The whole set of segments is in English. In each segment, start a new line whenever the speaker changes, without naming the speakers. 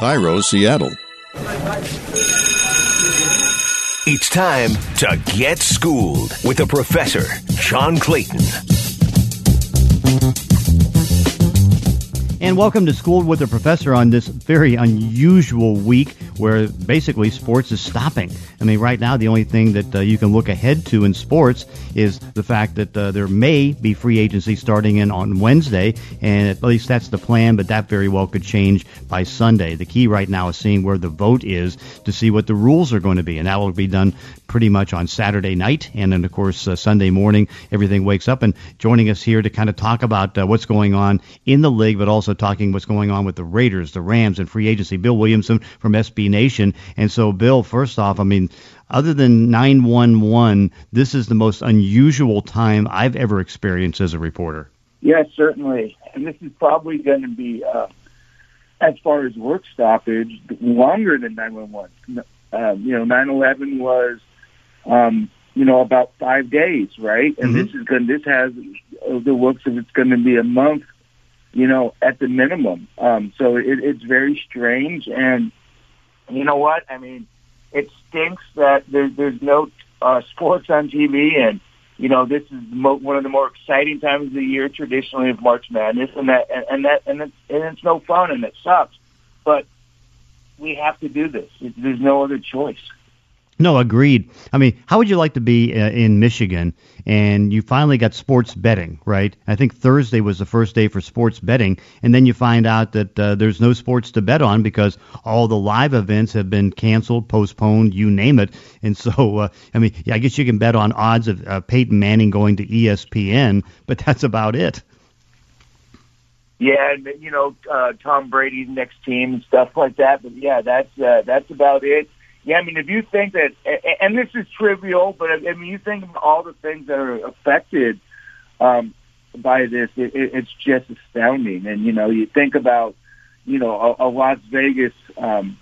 KIRO, Seattle.
It's time to get schooled with the professor, John Clayton.
And welcome to Schooled with the Professor on this very unusual week where basically sports is stopping. I mean, right now, the only thing that uh, you can look ahead to in sports is the fact that uh, there may be free agency starting in on Wednesday, and at least that's the plan, but that very well could change by Sunday. The key right now is seeing where the vote is to see what the rules are going to be, and that will be done pretty much on Saturday night, and then, of course, uh, Sunday morning, everything wakes up. And joining us here to kind of talk about uh, what's going on in the league, but also talking what's going on with the Raiders, the Rams, and free agency, Bill Williamson from SB Nation. And so, Bill, first off, I mean, other than 911, this is the most unusual time I've ever experienced as a reporter.
Yes, certainly. And this is probably going to be, uh, as far as work stoppage, longer than 911. Um, you know, 911 was, um, you know, about five days, right? And mm-hmm. this is going. This has the looks of it's going to be a month, you know, at the minimum. Um, so it, it's very strange. And you know what? I mean, it stinks that there's there's no uh, sports on TV, and you know this is mo- one of the more exciting times of the year traditionally of March Madness, and that and, and that and it's, and it's no fun and it sucks, but we have to do this. There's no other choice.
No, agreed. I mean, how would you like to be uh, in Michigan and you finally got sports betting, right? I think Thursday was the first day for sports betting, and then you find out that uh, there's no sports to bet on because all the live events have been canceled, postponed, you name it. And so, uh, I mean, yeah, I guess you can bet on odds of uh, Peyton Manning going to ESPN, but that's about it.
Yeah, and you know uh, Tom Brady's next team and stuff like that. But yeah, that's uh, that's about it yeah, I mean, if you think that, and this is trivial, but I mean, you think of all the things that are affected um, by this, it, it's just astounding. And you know, you think about, you know, a, a Las Vegas um,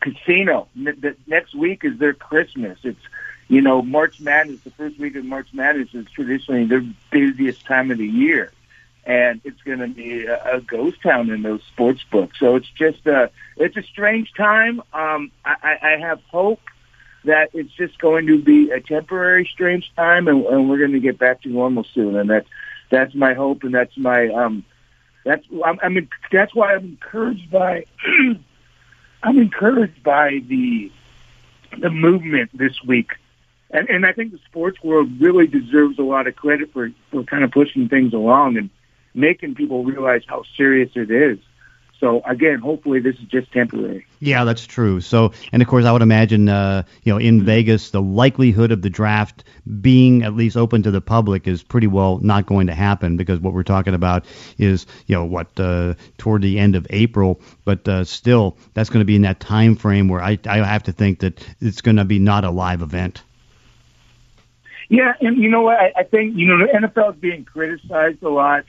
casino. The next week is their Christmas. It's you know, March Madness. The first week of March Madness is traditionally their busiest time of the year and it's going to be a, a ghost town in those sports books. So it's just a it's a strange time. Um, I, I have hope that it's just going to be a temporary strange time, and, and we're going to get back to normal soon. And that's that's my hope, and that's my um, that's I'm, I mean that's why I'm encouraged by I'm encouraged by the the movement this week. And, and I think the sports world really deserves a lot of credit for, for kind of pushing things along. And making people realize how serious it is. So again, hopefully this is just temporary.
Yeah, that's true. So, and of course, I would imagine, uh, you know, in Vegas, the likelihood of the draft being at least open to the public is pretty well not going to happen because what we're talking about is, you know, what uh, toward the end of April. But uh, still, that's going to be in that time frame where I, I have to think that it's going to be not a live event.
Yeah, and you know what? I, I think you know the NFL is being criticized a lot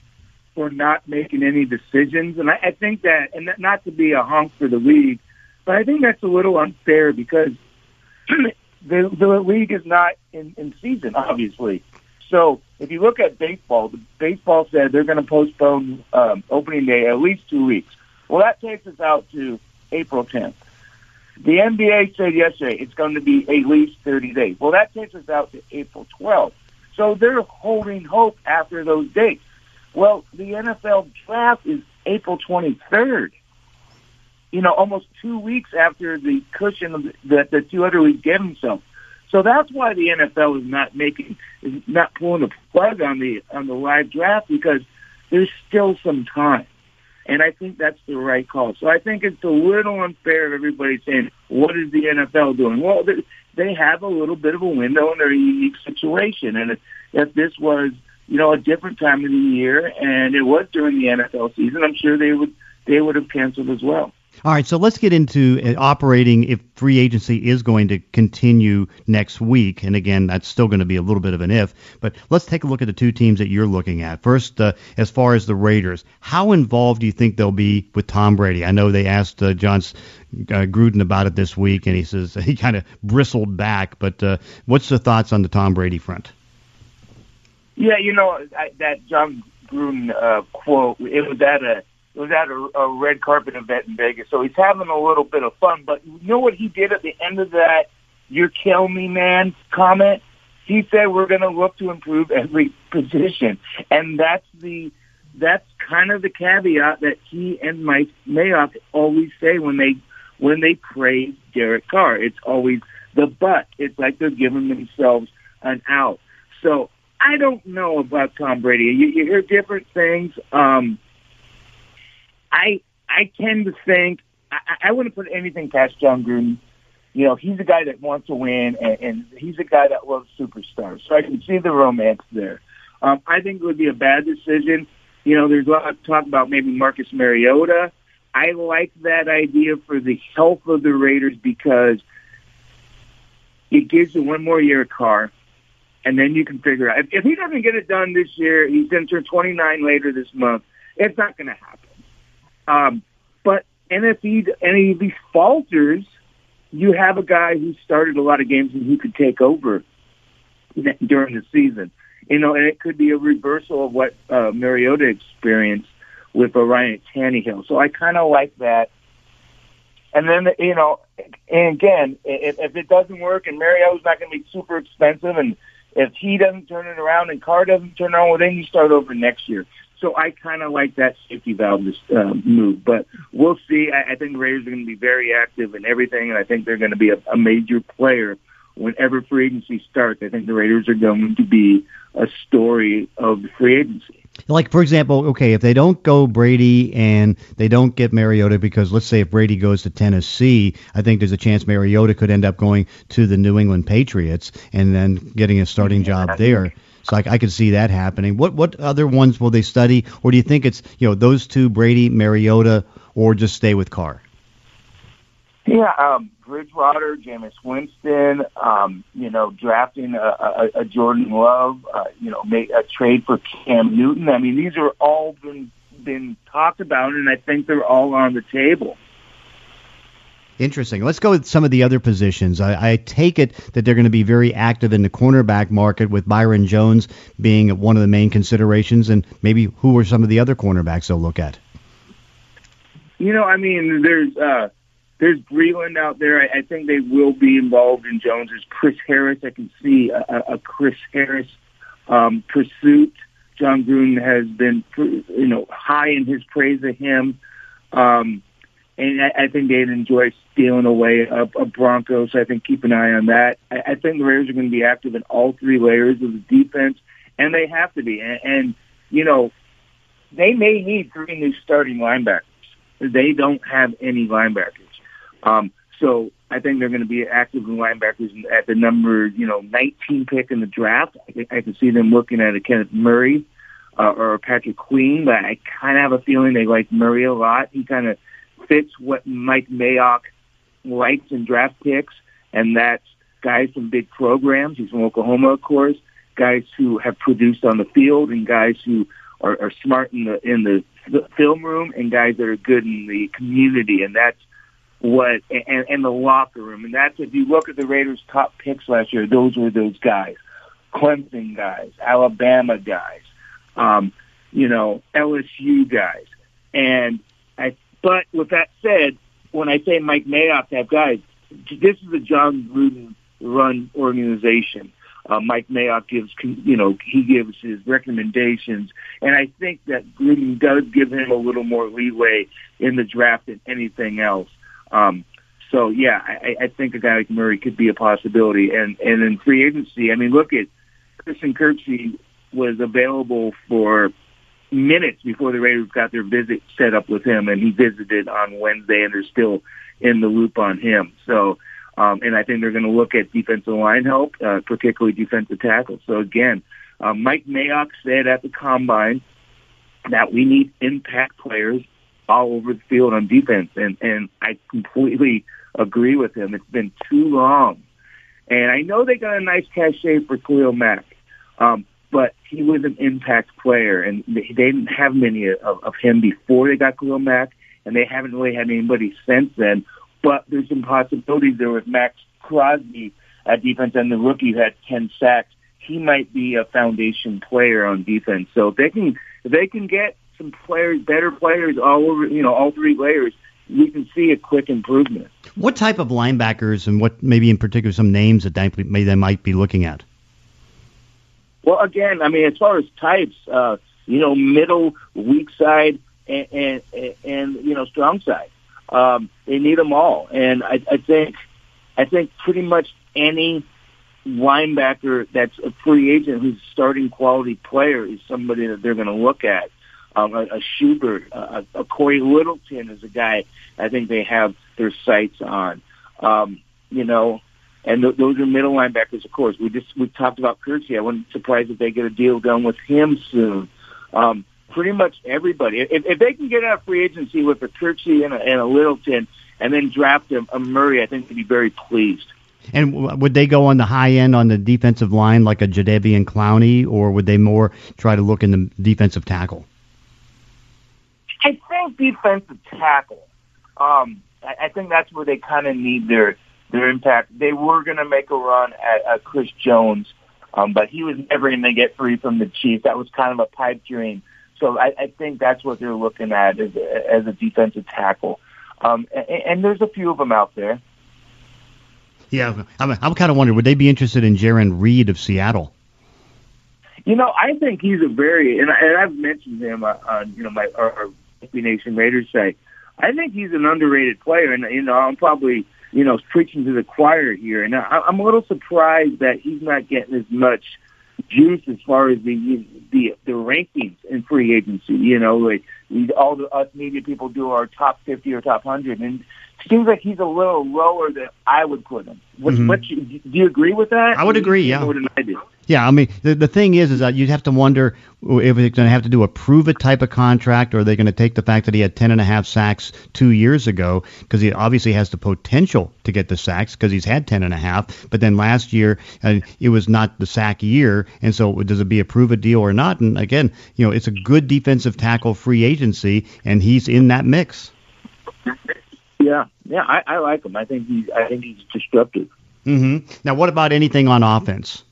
for not making any decisions. And I, I think that, and that, not to be a honk for the league, but I think that's a little unfair because the, the league is not in, in season, obviously. So if you look at baseball, the baseball said they're going to postpone um, opening day at least two weeks. Well, that takes us out to April 10th. The NBA said yesterday it's going to be at least 30 days. Well, that takes us out to April 12th. So they're holding hope after those dates. Well, the NFL draft is April 23rd. You know, almost two weeks after the cushion that the two other leagues gave themselves. So that's why the NFL is not making, is not pulling the plug on the on the live draft because there's still some time, and I think that's the right call. So I think it's a little unfair of everybody saying, "What is the NFL doing?" Well, they have a little bit of a window in their unique situation, and if, if this was you know, a different time of the year, and it was during the NFL season. I'm sure they would they would have canceled as well.
All right, so let's get into uh, operating if free agency is going to continue next week. And again, that's still going to be a little bit of an if, but let's take a look at the two teams that you're looking at. First, uh, as far as the Raiders, how involved do you think they'll be with Tom Brady? I know they asked uh, Jon uh, Gruden about it this week, and he says he kind of bristled back. But uh, what's the thoughts on the Tom Brady front?
Yeah, you know I, that Jon Gruden uh, quote. It was at a it was at a, a red carpet event in Vegas, so he's having a little bit of fun. But you know what he did at the end of that "You're killing me, man" comment? He said we're going to look to improve every position, and that's the that's kind of the caveat that he and Mike Mayock always say when they when they praise Derek Carr. It's always the but. It's like they're giving themselves an out. So I don't know about Tom Brady. You, you hear different things. Um, I I tend to think I, I wouldn't put anything past Jon Gruden. You know, he's a guy that wants to win, and, and he's a guy that loves superstars. So I can see the romance there. Um, I think it would be a bad decision. You know, there's a lot of talk about maybe Marcus Mariota. I like that idea for the health of the Raiders because it gives you one more year of Carr, and then you can figure out if, if he doesn't get it done this year, he's going to turn 29 later this month. It's not going to happen. Um, but and if he and if he falters, you have a guy who started a lot of games and who could take over during the season. You know, and it could be a reversal of what uh, Mariota experienced with Ryan Tannehill. So I kind of like that. And then, you know, and again, if, if it doesn't work and Mariota's not going to be super expensive and if he doesn't turn it around and Carr doesn't turn it around, well, then you start over next year. So I kind of like that safety valve uh, move, but we'll see. I, I think Raiders are going to be very active in everything, and I think they're going to be a, a major player whenever free agency starts. I think the Raiders are going to be a story of free agency.
Like for example, okay, if they don't go Brady and they don't get Mariota because let's say if Brady goes to Tennessee, I think there's a chance Mariota could end up going to the New England Patriots and then getting a starting job there. So I, I could see that happening. What what other ones will they study, or do you think it's you know those two, Brady, Mariota, or just stay with Carr?
Yeah, um, Bridgewater, Jameis Winston, um, you know, drafting a, a, a Jordan Love, uh, you know, make a trade for Cam Newton. I mean, these are all been been talked about, and I think they're all on the table.
Interesting. Let's go with some of the other positions. I, I take it that they're going to be very active in the cornerback market, with Byron Jones being one of the main considerations, and maybe who are some of the other cornerbacks they'll look at?
You know, I mean, there's uh, there's Breeland out there. I, I think they will be involved in Jones. Chris Harris. I can see a, a Chris Harris um, pursuit. Jon Gruden has been, you know, high in his praise of him. Um, and I, I think they'd enjoy stealing away a, a Broncos. So I think keep an eye on that. I, I think the Raiders are going to be active in all three layers of the defense, and they have to be. And, and you know, they may need three new starting linebackers. They don't have any linebackers. Um, so I think they're going to be active in linebackers at the number, you know, 19 pick in the draft. I I can see them looking at a Kenneth Murray uh, or Patrick Queen, but I kind of have a feeling they like Murray a lot. He kind of fits what Mike Mayock likes in draft picks, and that's guys from big programs. He's from Oklahoma, of course. Guys who have produced on the field, and guys who are, are smart in the in the film room, and guys that are good in the community, and that's what and, and the locker room. And that's if you look at the Raiders' top picks last year, those were those guys, Clemson guys, Alabama guys, um, you know, LSU guys, and I but with that said, when I say Mike Mayock have guys, this is a Jon Gruden run organization. Uh, Mike Mayock gives, you know, he gives his recommendations, and I think that Gruden does give him a little more leeway in the draft than anything else. Um, so yeah, I, I think a guy like Murray could be a possibility, and and in free agency, I mean, look at Christian Kirksey was available for minutes before the Raiders got their visit set up with him, and he visited on Wednesday, and they're still in the loop on him. So, um, and I think they're going to look at defensive line help, uh, particularly defensive tackle. So again, uh, Mike Mayock said at the combine that we need impact players all over the field on defense, and and I completely agree with him. It's been too long, and I know they got a nice cachet for Khalil Mack. Um, but he was an impact player, and they didn't have many of, of him before they got Khalil Mack, and they haven't really had anybody since then. But there's some possibilities there with Maxx Crosby at defense, and the rookie who had 10 sacks. He might be a foundation player on defense. So if they can, if they can get some players, better players all over, you know, all three layers, we can see a quick improvement.
What type of linebackers and what maybe in particular some names that they, they might be looking at?
Well, again, I mean, as far as types, uh, you know, middle, weak side, and, and, and you know, strong side. Um, they need them all, and I, I think, I think pretty much any linebacker that's a free agent who's a starting quality player is somebody that they're going to look at. Um, a, a Schobert, a, a Cory Littleton is a guy I think they have their sights on. Um, you know, and th- those are middle linebackers, of course. We just we talked about Kirksey. I wasn't be surprised if they get a deal done with him soon. Um, pretty much everybody. If, if they can get out of free agency with a Kirksey and a, and a Littleton, and then draft a, a Murray, I think they'd be very pleased.
And would they go on the high end on the defensive line like a Jadeveon Clowney, or would they more try to look in the defensive tackle?
I think defensive tackle. Um, I, I think that's where they kind of need their their impact. They were going to make a run at, at Chris Jones, um, but he was never going to get free from the Chiefs. That was kind of a pipe dream. So I, I think that's what they're looking at as, as a defensive tackle. Um, and, and there's a few of them out there.
Yeah, I'm, I'm kind of wondering, would they be interested in Jarran Reed of Seattle?
You know, I think he's a very, and, I, and I've mentioned him uh, on, you know, my our, our Nation Raiders site. I think he's an underrated player, and you know, I'm probably, you know, preaching to the choir here, and I, I'm a little surprised that he's not getting as much juice as far as the the the rankings in free agency. You know, like all the us media people do our top fifty or top hundred, and seems like he's a little lower than I would put him. What, mm-hmm. what do you agree with that?
I would agree. Yeah.
I do.
Yeah, I mean the the thing is, is that you'd have to wonder if they're going to have to do a prove it type of contract, or are they going to take the fact that he had ten and a half sacks two years ago because he obviously has the potential to get the sacks because he's had ten and a half, but then last year uh, it was not the sack year, and so does it be a prove it deal or not? And again, you know, it's a good defensive tackle free agency, and he's in that mix.
Yeah, yeah, I, I like him. I think he's I think he's disruptive.
Mm-hmm. Now, what about anything on offense?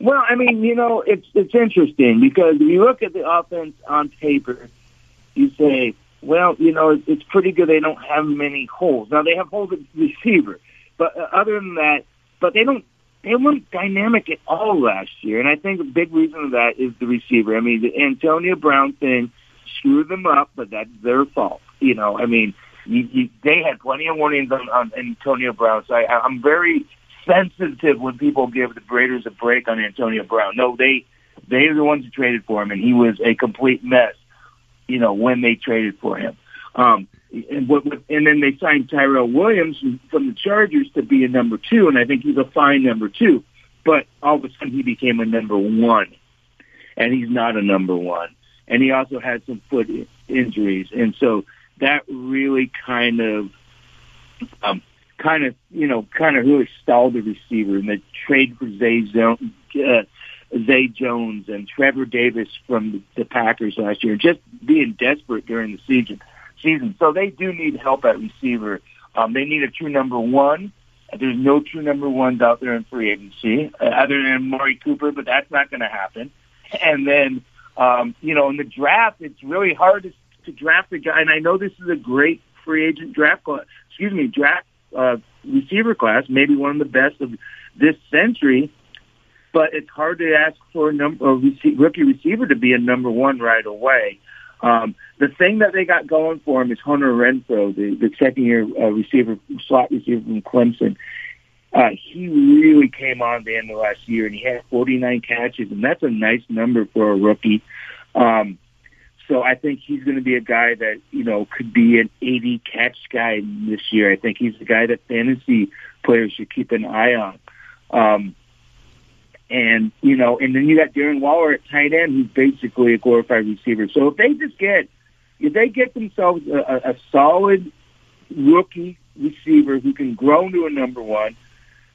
Well, I mean, you know, it's it's interesting because if you look at the offense on paper, you say, well, you know, it's pretty good. They don't have many holes. Now they have holes at receiver, but uh, other than that, but they don't. They weren't dynamic at all last year, and I think a big reason of that is the receiver. I mean, the Antonio Brown thing screwed them up, but that's their fault. You know, I mean, you, you, they had plenty of warnings on, on Antonio Brown, so I, I'm very sensitive when people give the Raiders a break on Antonio Brown. No, they they are the ones who traded for him, and he was a complete mess. You know when they traded for him. Um, and what, and then they signed Tyrell Williams from the Chargers to be a number two, and I think he's a fine number two. But all of a sudden, he became a number one, and he's not a number one. And he also had some foot injuries, and so that really kind of um, kind of, you know, kind of really stalled the receiver and the trade for Zay, Jones, uh, Zay Jones and Trevor Davis from the Packers last year, just being desperate during the season. Season, so they do need help at receiver. Um, they need a true number one. There's no true number ones out there in free agency uh, other than Amari Cooper, but that's not going to happen. And then, um, you know, in the draft, it's really hard to, to draft a guy. And I know this is a great free agent draft, class, excuse me, draft uh, receiver class, maybe one of the best of this century. But it's hard to ask for a, number, a rec- rookie receiver to be a number one right away. Um, the thing that they got going for him is Hunter Renfrow, the, the second-year uh, receiver, slot receiver from Clemson. Uh, he really came on the end of last year, and he had 49 catches, and that's a nice number for a rookie. Um, so I think he's going to be a guy that, you know, could be an 80 catch guy this year. I think he's the guy that fantasy players should keep an eye on. Um, and, you know, and then you got Darren Waller at tight end, who's basically a glorified receiver. So if they just get, if they get themselves a, a solid rookie receiver who can grow into a number one,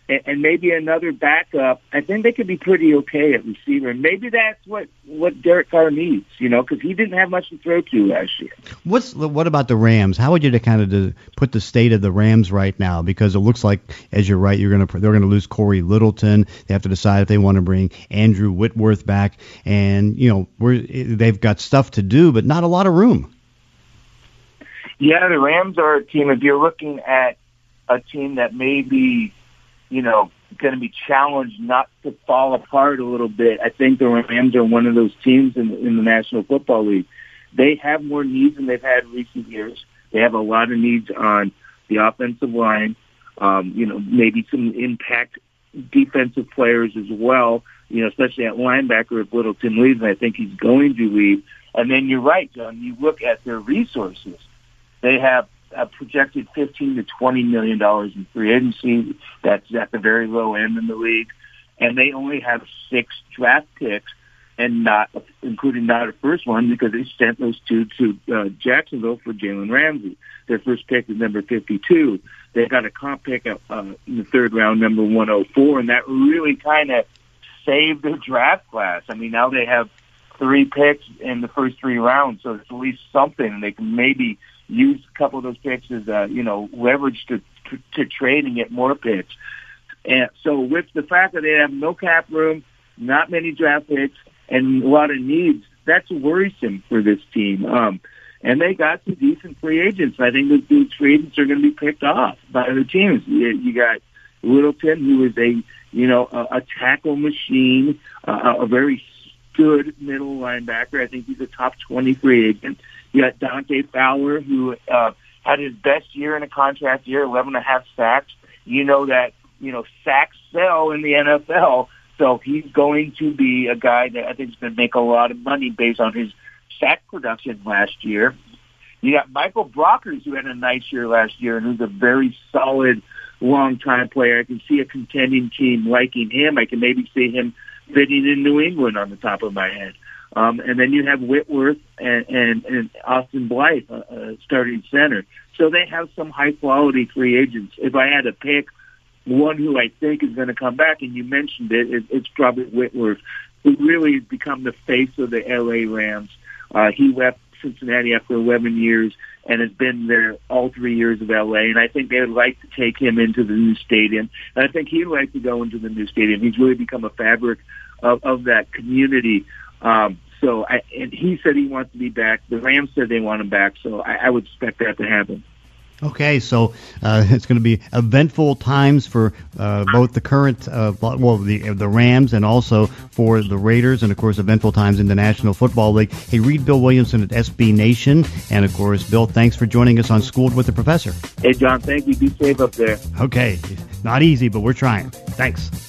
and, and maybe another backup, I think they could be pretty okay at receiver. Maybe that's what what Derek Carr needs, you know, because he didn't have much to throw to last year.
What's what about the Rams? How would you to kind of to put the state of the Rams right now? Because it looks like, as you're right, you're gonna they're gonna lose Cory Littleton. They have to decide if they want to bring Andrew Whitworth back, and you know, we're they've got stuff to do, but not a lot of room.
Yeah, the Rams are a team. If you're looking at a team that may be you know, going to be challenged not to fall apart a little bit. I think the Rams are one of those teams in, in the National Football League. They have more needs than they've had in recent years. They have a lot of needs on the offensive line. Um, you know, maybe some impact defensive players as well. You know, especially at linebacker if Littleton leaves, and I think he's going to leave. And then you're right, John. You look at their resources. They have uh, projected 15 to 20 million dollars in free agency. That's at the very low end in the league, and they only have six draft picks, and not including not a first one because they sent those two to uh, Jacksonville for Jalen Ramsey. Their first pick is number 52. They got a comp pick uh, in the third round, number 104, and that really kind of saved their draft class. I mean, now they have three picks in the first three rounds, so it's at least something. They can maybe use a couple of those picks as uh, you know leverage to, to to trade and get more picks. And so with the fact that they have no cap room, not many draft picks, and a lot of needs, that's worrisome for this team. Um, and they got some decent free agents. I think these free agents are going to be picked off by other teams. You, you got Littleton, who is a you know a, a tackle machine, uh, a very good middle linebacker. I think he's a top 20 free agent. You got Dante Fowler, who uh, had his best year in a contract year, 11 and a half sacks. You know that, you know, sacks sell in the NFL. So he's going to be a guy that I think is going to make a lot of money based on his sack production last year. You got Michael Brockers, who had a nice year last year and who's a very solid long-time player. I can see a contending team liking him. I can maybe see him fitting in New England on the top of my head. Um, and then you have Whitworth and, and, and Austin Blythe, uh, uh, starting center. So they have some high quality free agents. If I had to pick one who I think is going to come back, and you mentioned it, it it's probably Whitworth, who really has become the face of the LA Rams. Uh, he left Cincinnati after 11 years and has been there all three years of LA. And I think they would like to take him into the new stadium. And I think he'd like to go into the new stadium. He's really become a fabric of, of that community. Um, so, I, and he said he wants to be back. The Rams said they want him back. So I, I would expect that to happen.
Okay, so uh, it's going to be eventful times for uh, both the current, uh, well, the the Rams and also for the Raiders, and of course, eventful times in the National Football League. Hey, read Bill Williamson at SB Nation, and of course, Bill, thanks for joining us on Schooled with the Professor.
Hey, John, thank you. Be safe up there.
Okay, not easy, but we're trying. Thanks.